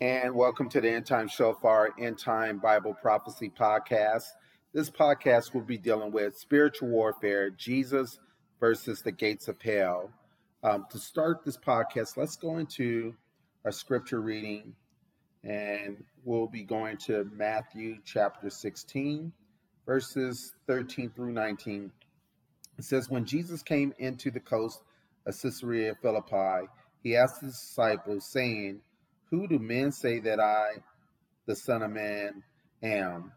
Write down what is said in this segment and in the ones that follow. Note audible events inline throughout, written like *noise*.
and welcome to the End Time Shofar End Time Bible Prophecy Podcast. This podcast will be dealing with spiritual warfare, Jesus versus the gates of hell. Um, to start this podcast, let's go into our scripture reading, and we'll be going to Matthew chapter 16, verses 13 through 19. It says, When Jesus came into the coast of Caesarea Philippi, he asked his disciples, saying, who do men say that I, the Son of Man, am?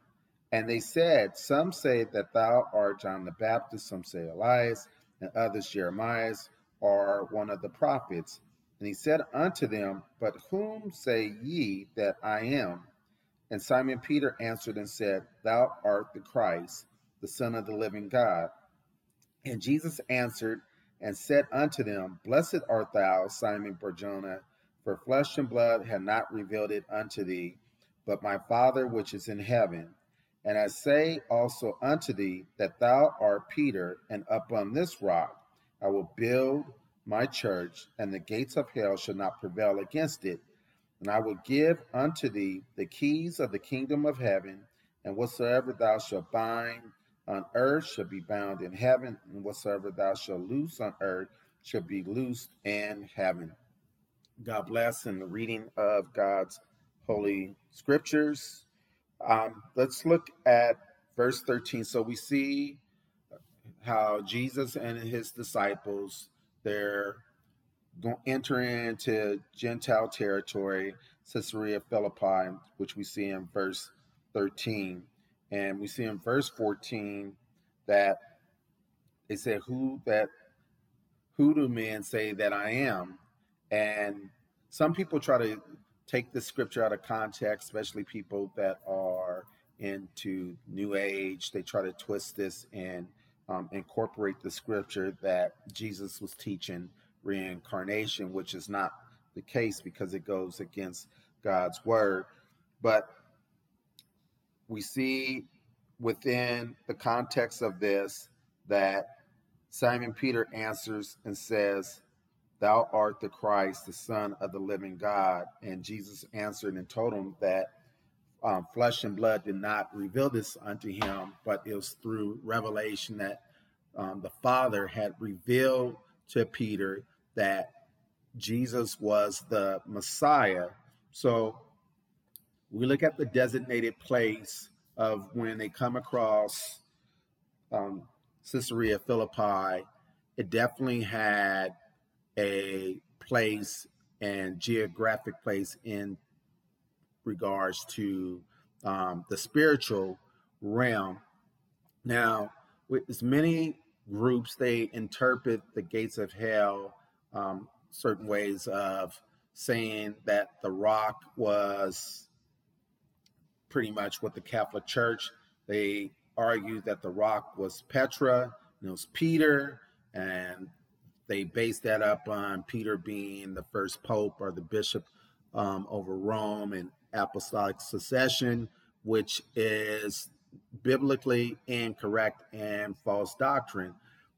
And they said, Some say that thou art John the Baptist, some say Elias, and others Jeremiah, or one of the prophets. And he said unto them, But whom say ye that I am? And Simon Peter answered and said, Thou art the Christ, the Son of the living God. And Jesus answered and said unto them, Blessed art thou, Simon Barjona for flesh and blood had not revealed it unto thee, but my Father which is in heaven. And I say also unto thee that thou art Peter, and upon this rock I will build my church, and the gates of hell shall not prevail against it. And I will give unto thee the keys of the kingdom of heaven, and whatsoever thou shalt bind on earth shall be bound in heaven, and whatsoever thou shalt loose on earth shall be loosed in heaven. God bless in the reading of God's holy scriptures. Um, let's look at verse 13. So we see how Jesus and his disciples they're going enter into Gentile territory, Caesarea Philippi, which we see in verse 13, and we see in verse 14 that they said, "Who that who do men say that I am?" And some people try to take the scripture out of context, especially people that are into New Age. They try to twist this and um, incorporate the scripture that Jesus was teaching reincarnation, which is not the case because it goes against God's word. But we see within the context of this that Simon Peter answers and says, Thou art the Christ, the Son of the living God. And Jesus answered and told him that um, flesh and blood did not reveal this unto him, but it was through revelation that um, the Father had revealed to Peter that Jesus was the Messiah. So we look at the designated place of when they come across um, Caesarea Philippi, it definitely had a place and geographic place in regards to um, the spiritual realm. Now, with as many groups, they interpret the gates of hell um, certain ways of saying that the rock was pretty much what the Catholic Church. They argued that the rock was Petra, and it was Peter, and they base that up on Peter being the first pope or the bishop um, over Rome and apostolic succession, which is biblically incorrect and false doctrine.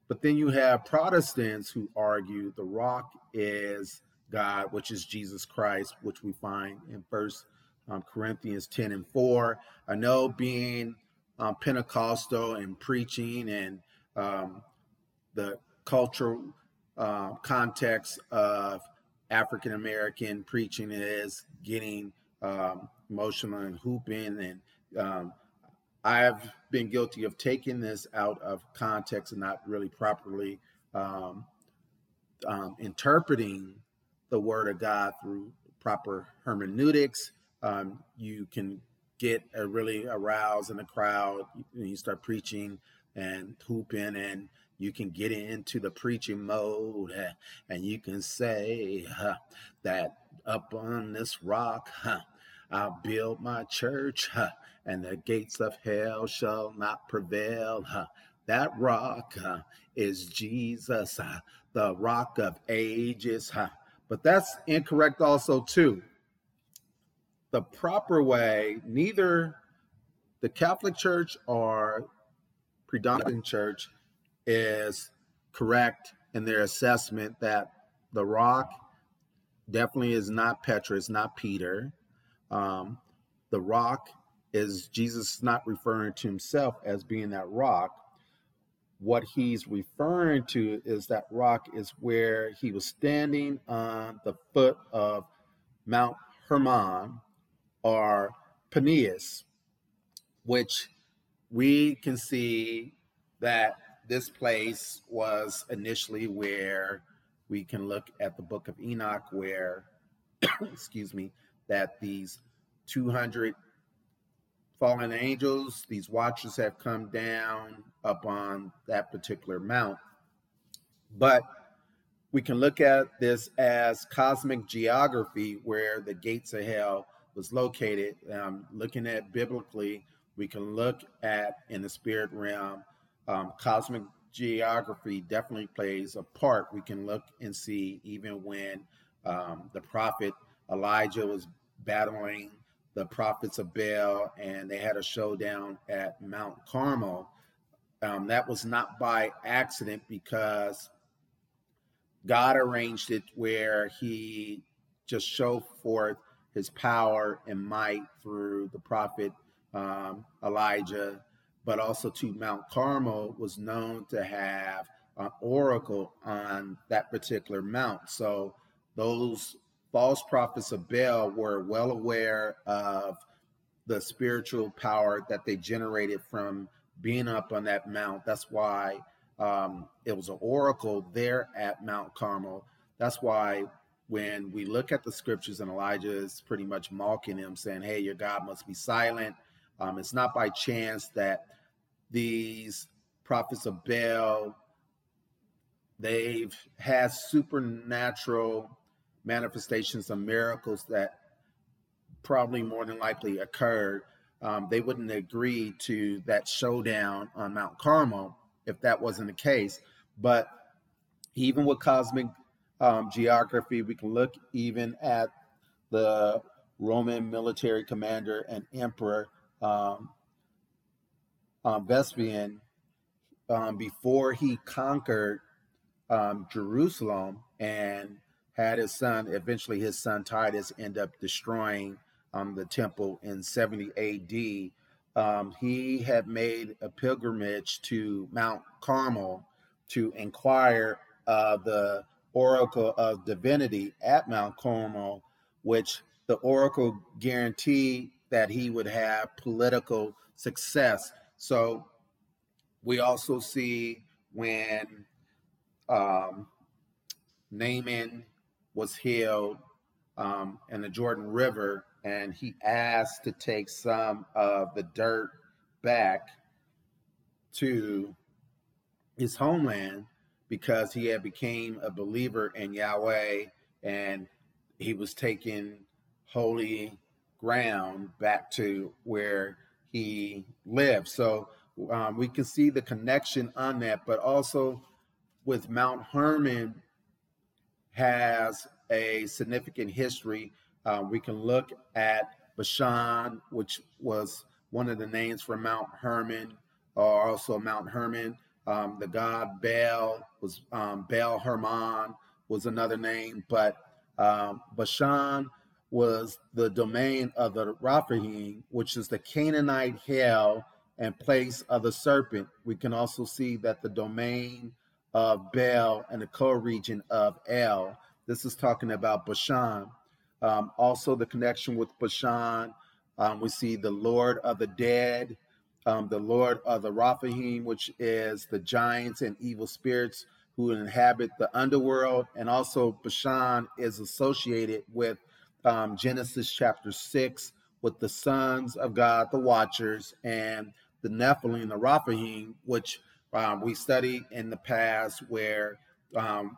But then you have Protestants who argue the rock is God, which is Jesus Christ, which we find in First um, Corinthians 10 and 4. I know being um, Pentecostal and preaching and um, the cultural uh, context of African American preaching is getting um, emotional and hooping. And um, I've been guilty of taking this out of context and not really properly um, um interpreting the Word of God through proper hermeneutics. Um, you can get a really aroused in the crowd. You, you start preaching and hooping and you can get into the preaching mode uh, and you can say uh, that up on this rock uh, I'll build my church and the gates of hell shall not prevail. That rock is Jesus, the rock of ages. But that's incorrect also too. The proper way, neither the Catholic Church or predominant church is correct in their assessment that the rock definitely is not Petra, it's not Peter. Um, the rock is Jesus not referring to himself as being that rock. What he's referring to is that rock is where he was standing on the foot of Mount Hermon or Paneas, which we can see that this place was initially where we can look at the book of Enoch, where, *coughs* excuse me, that these 200 fallen angels, these watchers have come down up on that particular mount. But we can look at this as cosmic geography, where the gates of hell was located. Um, looking at biblically, we can look at in the spirit realm, um, cosmic geography definitely plays a part. We can look and see even when um, the prophet Elijah was battling the prophets of Baal, and they had a showdown at Mount Carmel. Um, that was not by accident because God arranged it where He just showed forth His power and might through the prophet um, Elijah, but also to Mount Carmel was known to have an oracle on that particular mount. So those false prophets of Baal were well aware of the spiritual power that they generated from being up on that mount. That's why um, it was an oracle there at Mount Carmel. That's why when we look at the scriptures and Elijah is pretty much mocking him, saying, Hey, your God must be silent. Um, it's not by chance that these prophets of Baal they've had supernatural manifestations of miracles that probably more than likely occurred, um, they wouldn't agree to that showdown on Mount Carmel if that wasn't the case. But even with cosmic um, geography, we can look even at the Roman military commander and emperor um, um, Vespasian um, before he conquered um, Jerusalem and had his son, eventually his son Titus, end up destroying um, the temple in 70 AD. Um, he had made a pilgrimage to Mount Carmel to inquire uh, the oracle of divinity at Mount Carmel, which the oracle guaranteed that he would have political success. So we also see when um, Naaman was healed um, in the Jordan River, and he asked to take some of the dirt back to his homeland because he had became a believer in Yahweh and he was taking holy ground back to where he lived. So um, we can see the connection on that, but also with Mount Hermon has a significant history. Um, we can look at Bashan, which was one of the names for Mount Hermon, or also Mount Hermon. Um, the god Baal was um, Baal Hermon was another name, but um, Bashan was the domain of the Rephaim, which is the Canaanite hell and place of the serpent. We can also see that the domain of Baal and the co-region of El. This is talking about Bashan. Um, also, the connection with Bashan. Um, we see the Lord of the dead, um, the Lord of the Rephaim, which is the giants and evil spirits who inhabit the underworld. And also, Bashan is associated with um, Genesis chapter 6 with the sons of God, the watchers, and the Nephilim, the Rephaim, which um, we studied in the past, where um,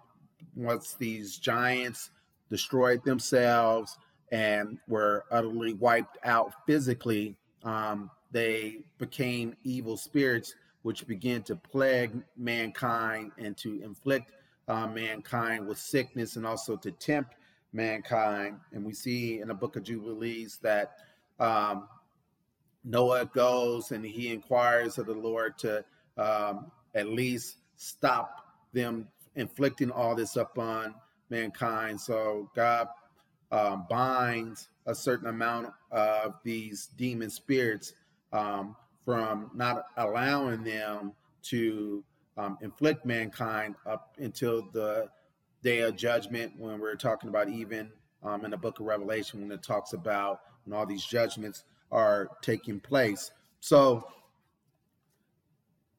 once these giants destroyed themselves and were utterly wiped out physically, um, they became evil spirits, which began to plague mankind and to inflict uh, mankind with sickness and also to tempt mankind. And we see in the book of Jubilees that um, Noah goes and he inquires of the Lord to um, at least stop them inflicting all this upon mankind. So God um, binds a certain amount of these demon spirits um, from not allowing them to um, inflict mankind up until the day of judgment when we're talking about even um, in the book of revelation when it talks about when all these judgments are taking place. So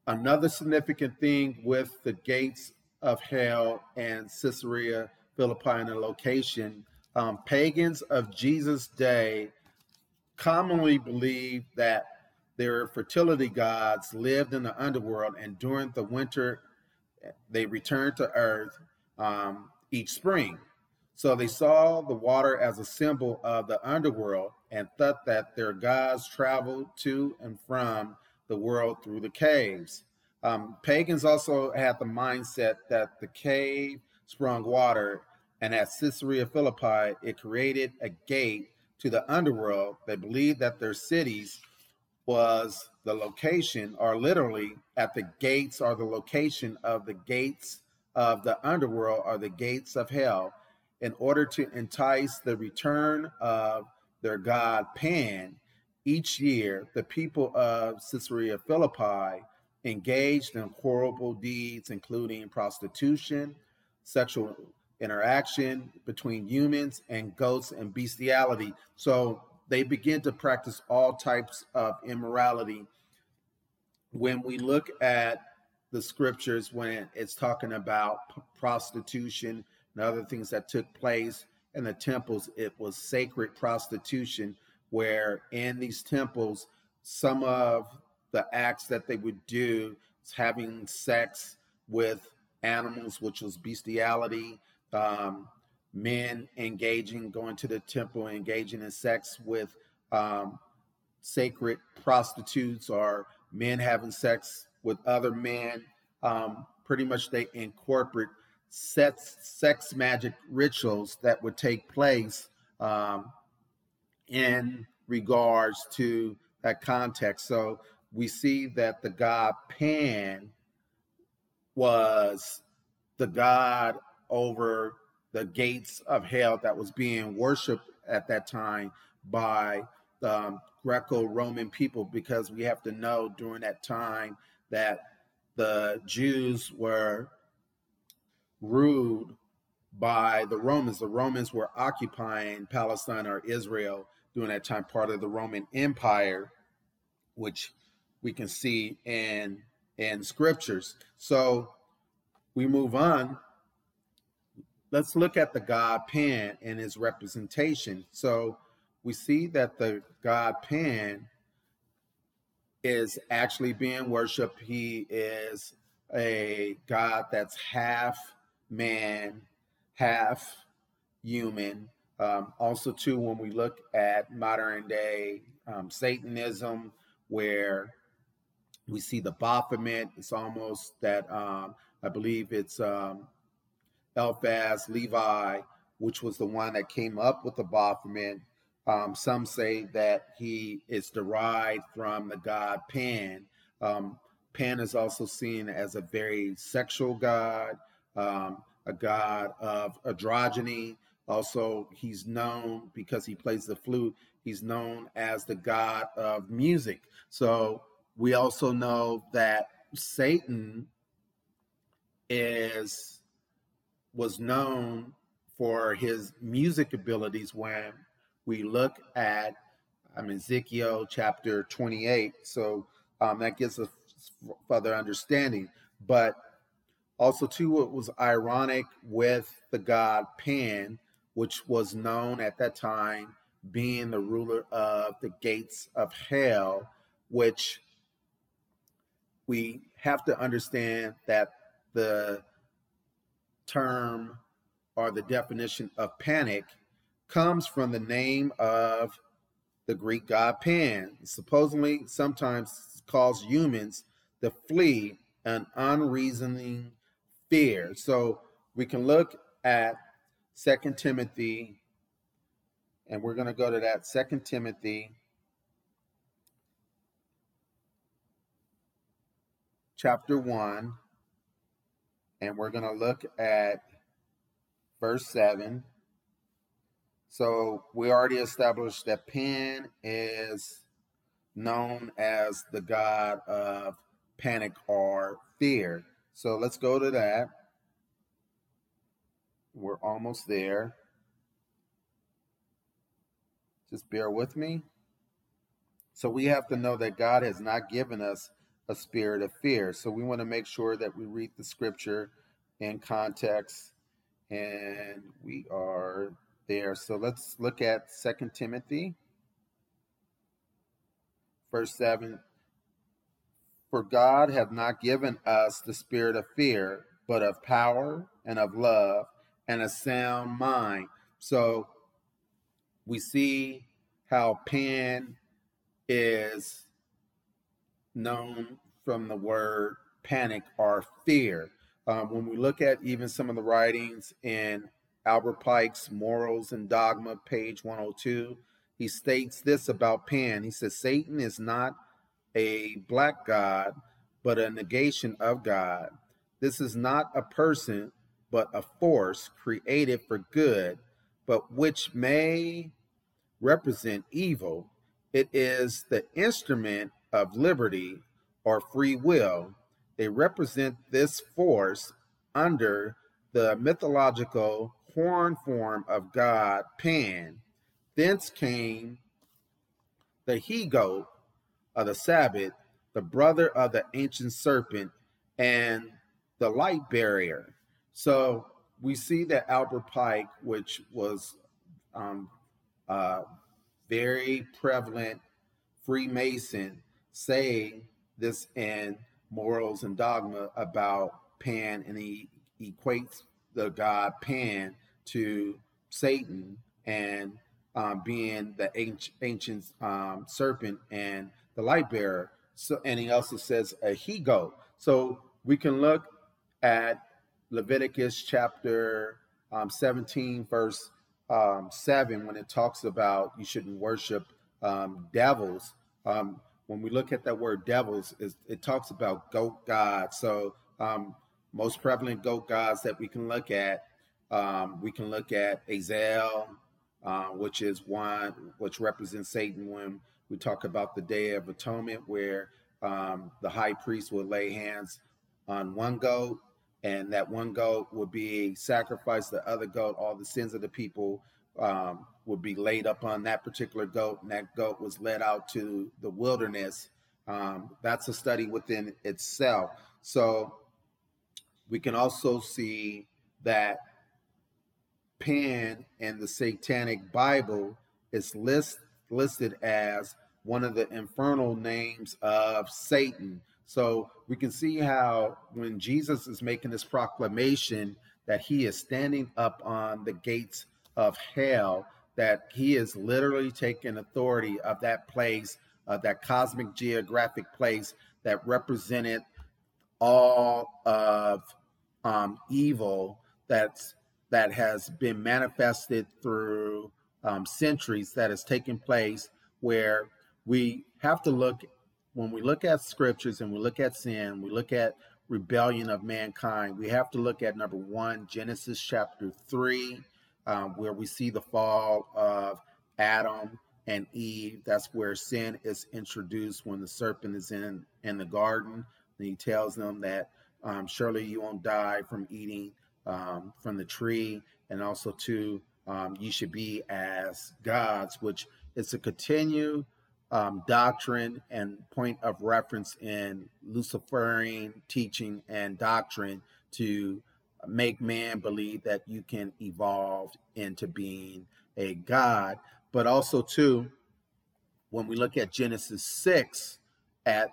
another significant thing with the gates of hell and caesarea philippi and the location um, pagans of jesus day commonly believed that their fertility gods lived in the underworld, and during the winter, they returned to earth um, each spring. So they saw the water as a symbol of the underworld and thought that their gods traveled to and from the world through the caves. Um, pagans also had the mindset that the cave sprung water, and at Caesarea Philippi, it created a gate to the underworld. They believed that their cities was the location, or literally at the gates, or the location of the gates of the underworld, are the gates of hell, in order to entice the return of their god Pan. Each year, the people of Caesarea Philippi engaged in horrible deeds, including prostitution, sexual interaction between humans and goats, and bestiality. So they begin to practice all types of immorality. When we look at the scriptures, when it's talking about prostitution and other things that took place in the temples, it was sacred prostitution, where in these temples, some of the acts that they would do is having sex with animals, which was bestiality. Um, men engaging, going to the temple, engaging in sex with um, sacred prostitutes or men having sex with other men. Um, pretty much they incorporate sex, sex magic rituals that would take place um, in regards to that context. So we see that the god Pan was the god over the gates of hell that was being worshipped at that time by um, Greco-Roman people, because we have to know during that time that the Jews were ruled by the Romans. The Romans were occupying Palestine or Israel during that time, part of the Roman Empire, which we can see in in scriptures. So we move on let's look at the god Pan and his representation. So we see that the god Pan is actually being worshiped. He is a god that's half man, half human. Um, also, too, when we look at modern day um, Satanism, where we see the Baphomet, it's almost that um, I believe it's um, Levi, which was the one that came up with the Baphomet. Um, some say that he is derived from the god Pan. Um, Pan is also seen as a very sexual god, um, a god of androgyny. Also, he's known because he plays the flute, he's known as the god of music. So, we also know that Satan is was known for his music abilities when we look at um, Ezekiel chapter 28. So um, that gives us further understanding. But also, too, what was ironic with the god Pan, which was known at that time being the ruler of the gates of hell, which we have to understand that the term or the definition of panic comes from the name of the Greek god Pan. Supposedly, sometimes cause humans to flee an unreasoning fear. So we can look at Second Timothy, and we're going to go to that Second Timothy chapter 1 and we're going to look at verse 7. So we already established that Pan is known as the god of panic or fear. So let's go to that. We're almost there. Just bear with me. So we have to know that God has not given us a spirit of fear. So we want to make sure that we read the scripture in context and we are there. So let's look at Second Timothy, verse 7. For God hath not given us the spirit of fear, but of power and of love and a sound mind. So we see how Pan is known from the word panic or fear. Um, when we look at even some of the writings in Albert Pike's Morals and Dogma, page 102, he states this about Pan. He says, Satan is not a black God, but a negation of God. This is not a person, but a force created for good, but which may represent evil. It is the instrument of liberty or free will. They represent this force under the mythological horn form of God Pan. Thence came the he goat of the Sabbath, the brother of the ancient serpent, and the light bearer. So we see that Albert Pike, which was um, very prevalent Freemason, saying this in Morals and Dogma about Pan, and he equates the god Pan to Satan and um, being the ancient, um, serpent and the light bearer. So, and he also says a he goat. So we can look at Leviticus chapter um, 17, verse um, 7, when it talks about you shouldn't worship um, devils. Um, when we look at that word devils, it talks about goat gods. So, most prevalent goat gods that we can look at, um, we can look at Azazel, uh, which is one which represents Satan when we talk about the Day of Atonement, where um, the high priest will lay hands on one goat, and that one goat would be sacrificed. The other goat, all the sins of the people um, would be laid up on that particular goat, and that goat was led out to the wilderness. Um, that's a study within itself. So we can also see that Pan in the Satanic Bible is list, listed as one of the infernal names of Satan. So we can see how when Jesus is making this proclamation that he is standing up on the gates of hell, that he is literally taking authority of that place, uh, that cosmic geographic place that represented all of um, evil that's that has been manifested through um, centuries that has taken place where we have to look when we look at scriptures and we look at sin we look at rebellion of mankind we have to look at number one genesis chapter 3 um, where we see the fall of adam and eve. That's where sin is introduced when the serpent is in in the garden. And he tells them that um, surely you won't die from eating um, from the tree, and also to um, you should be as gods, which is a continued um, doctrine and point of reference in Luciferian teaching and doctrine to make man believe that you can evolve into being a god. But also, too, when we look at Genesis 6, at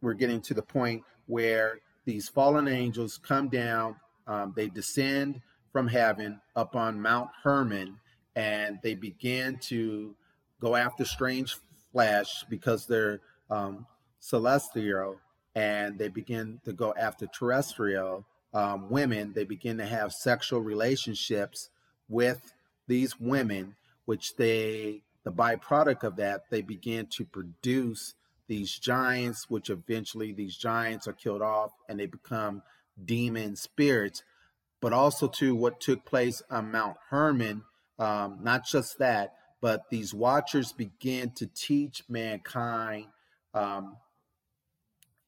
we're getting to the point where these fallen angels come down um, they descend from heaven up on Mount Hermon and they begin to go after strange flesh because they're um, celestial and they begin to go after terrestrial um, women. They begin to have sexual relationships with these women, which they, the byproduct of that, they begin to produce these giants, which eventually these giants are killed off and they become demon spirits, but also to what took place on Mount Hermon Um, not just that, but these watchers began to teach mankind um,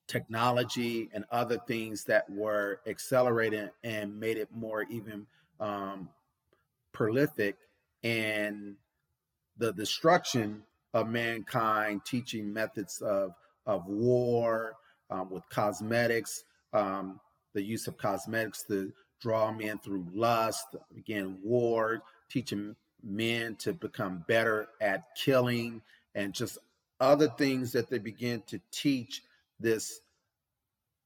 technology and other things that were accelerated and made it more even um, prolific and the destruction of mankind, teaching methods of of war um, with cosmetics, um, the use of cosmetics to draw men through lust, again, war, teaching men to become better at killing and just other things that they begin to teach this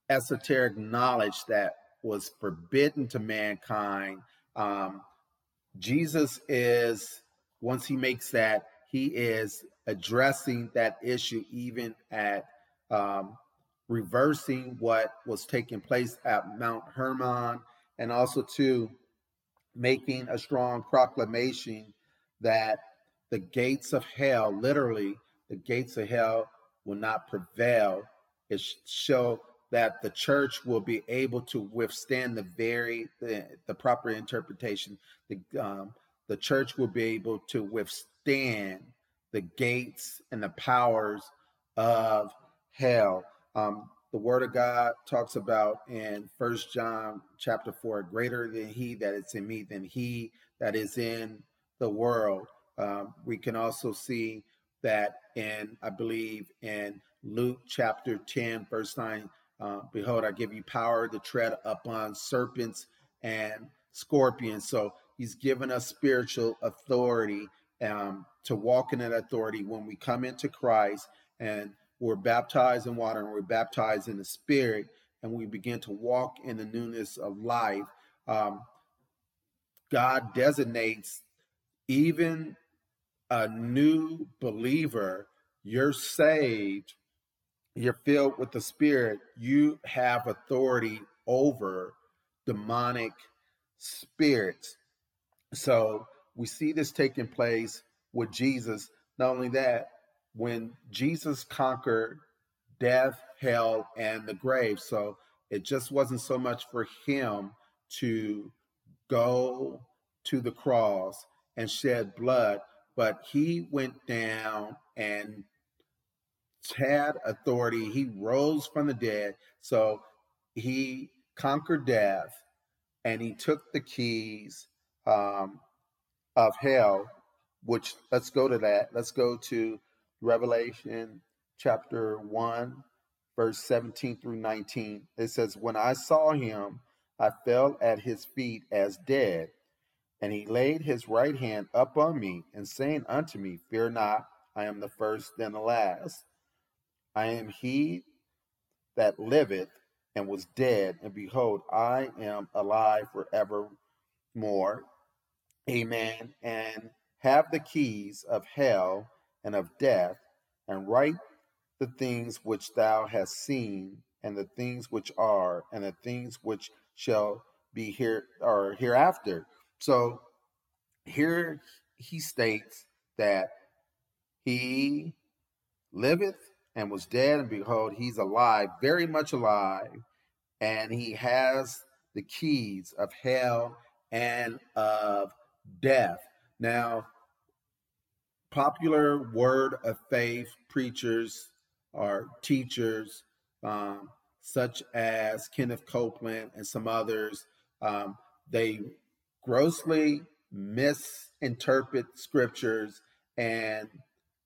esoteric knowledge that was forbidden to mankind. Um, Jesus is, once he makes that, he is addressing that issue even at um, reversing what was taking place at Mount Hermon and also to making a strong proclamation that the gates of hell, literally, the gates of hell will not prevail. It show that the church will be able to withstand the very the, the proper interpretation. The um, the church will be able to withstand the gates and the powers of hell. Um, the word of God talks about in First John chapter four, greater than he that is in me than he that is in the world. Um, we can also see that in, I believe, in Luke chapter 10, verse 9, uh, behold, I give you power to tread upon serpents and scorpions. So he's given us spiritual authority um, to walk in that authority when we come into Christ and we're baptized in water and we're baptized in the Spirit, and we begin to walk in the newness of life. Um, God designates even a new believer, you're saved, you're filled with the Spirit, you have authority over demonic spirits. So we see this taking place with Jesus. Not only that, when Jesus conquered death, hell, and the grave. So it just wasn't so much for him to go to the cross and shed blood, but he went down and had authority. He rose from the dead. So he conquered death and he took the keys um, of hell, which let's go to that. Let's go to Revelation chapter 1, verse 17 through 19. It says, When I saw him, I fell at his feet as dead. And he laid his right hand up on me, and saying unto me, Fear not, I am the first and the last. I am he that liveth and was dead, and behold, I am alive forevermore. Amen. And have the keys of hell and of death, and write the things which thou hast seen, and the things which are, and the things which shall be here or hereafter. So here he states that he liveth and was dead, and behold, he's alive, very much alive, and he has the keys of hell and of death. Now, popular word of faith preachers or teachers, um, such as Kenneth Copeland and some others, um, they grossly misinterpret scriptures and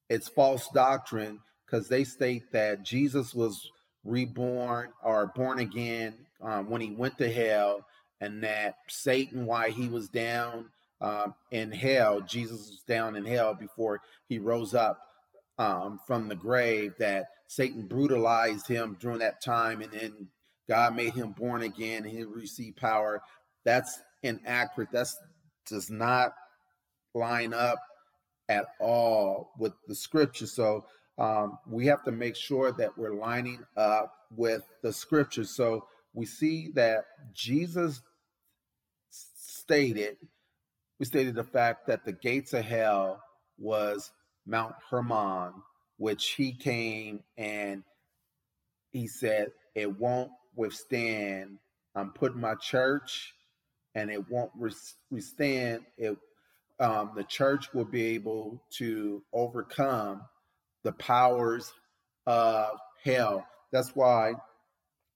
it's false doctrine because they state that Jesus was reborn or born again um, when he went to hell, and that Satan, while he was down um, in hell, Jesus was down in hell before he rose up um, from the grave, that Satan brutalized him during that time, and then God made him born again, and he received power. That's inaccurate. That's does not line up at all with the scripture. So um, we have to make sure that we're lining up with the scripture. So we see that Jesus stated we stated the fact that the gates of hell was Mount Hermon, which he came and he said, It won't withstand. I'm putting my church and it won't withstand it um, the church will be able to overcome the powers of hell. That's why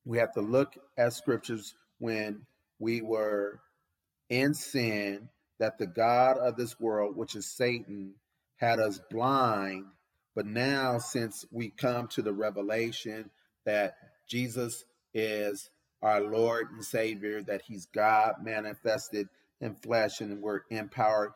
we have to look at scriptures when we were in sin, that the God of this world, which is Satan, had us blind. But now, since we come to the revelation that Jesus is our Lord and Savior, that He's God manifested in flesh, and we're empowered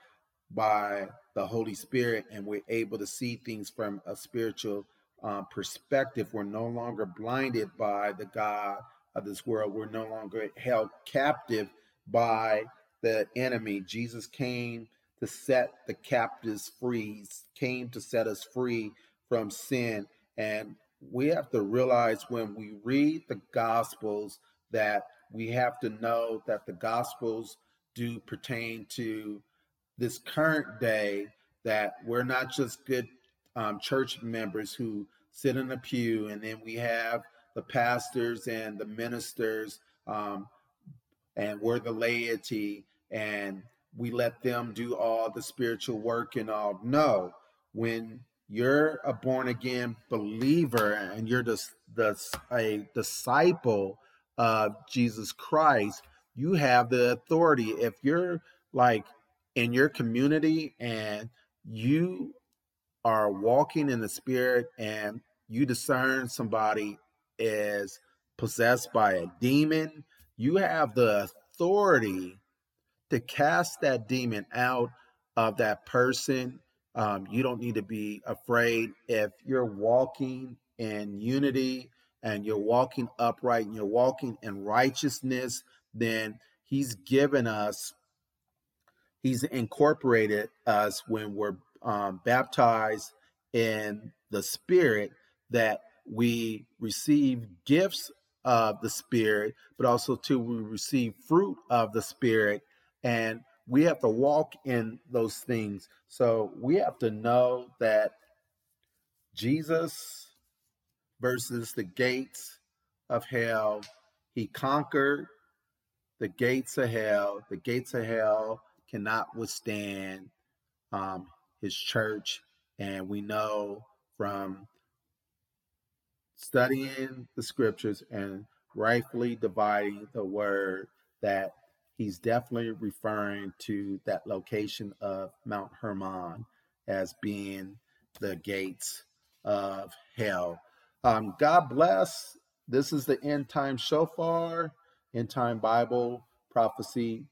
by the Holy Spirit, and we're able to see things from a spiritual uh, perspective. We're no longer blinded by the God of this world. We're no longer held captive by the enemy. Jesus came to set the captives free, came to set us free from sin. And we have to realize when we read the Gospels that we have to know that the Gospels do pertain to this current day, that we're not just good um, church members who sit in a pew, and then we have the pastors and the ministers, um, and we're the laity, and we let them do all the spiritual work and all. No, when you're a born again believer and you're just the a disciple of Jesus Christ, you have the authority. If you're like in your community and you are walking in the spirit and you discern somebody is possessed by a demon, you have the authority to cast that demon out of that person. Um, you don't need to be afraid if you're walking in unity and you're walking upright and you're walking in righteousness, then He's given us he's incorporated us when we're um, baptized in the Spirit that we receive gifts of the Spirit, but also to we receive fruit of the Spirit, and we have to walk in those things. So we have to know that Jesus versus the gates of hell, he conquered the gates of hell. The gates of hell cannot withstand um, his church. And we know from studying the scriptures and rightfully dividing the word that he's definitely referring to that location of Mount Hermon as being the gates of hell. Um, God bless. This is the end time shofar, end time Bible prophecy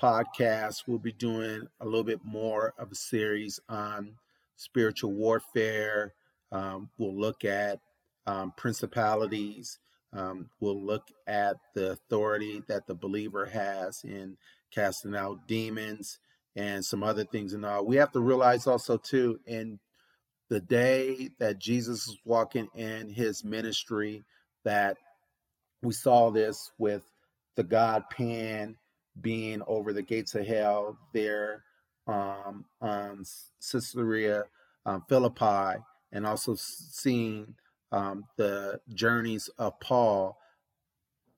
podcast, we'll be doing a little bit more of a series on spiritual warfare. Um, we'll look at um, principalities. Um, we'll look at the authority that the believer has in casting out demons and some other things and all. We have to realize also too in the day that Jesus was walking in his ministry that we saw this with the God Pan being over the gates of hell there um, on Caesarea um, Philippi, and also seeing um, the journeys of Paul.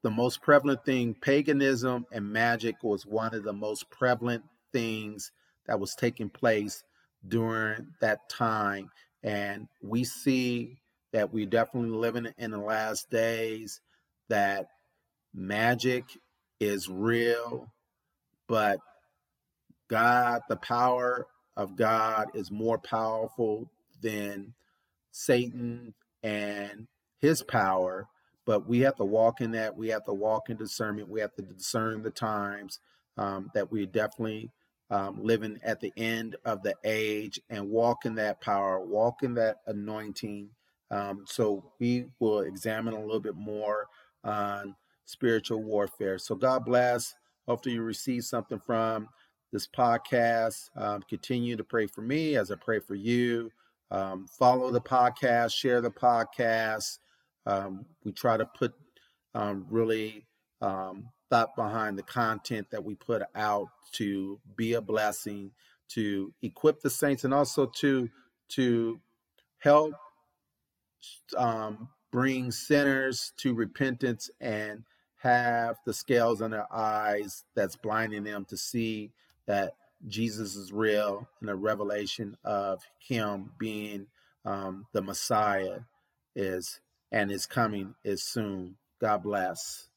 The most prevalent thing, paganism and magic, was one of the most prevalent things that was taking place during that time. And we see that we're definitely living in the last days, that magic is real, but God, the power of God is more powerful than Satan and his power. But we have to walk in that. We have to walk in discernment. We have to discern the times um, that we're definitely um, living at the end of the age and walk in that power, walk in that anointing. Um, so we will examine a little bit more on spiritual warfare. So God bless. Hopefully, you receive something from this podcast. Um, continue to pray for me as I pray for you. Um, follow the podcast, share the podcast. Um, we try to put um, really um, thought behind the content that we put out to be a blessing, to equip the saints, and also to to help um, bring sinners to repentance and have the scales on their eyes that's blinding them to see that Jesus is real and the revelation of Him being um, the Messiah is and His coming is soon. God bless.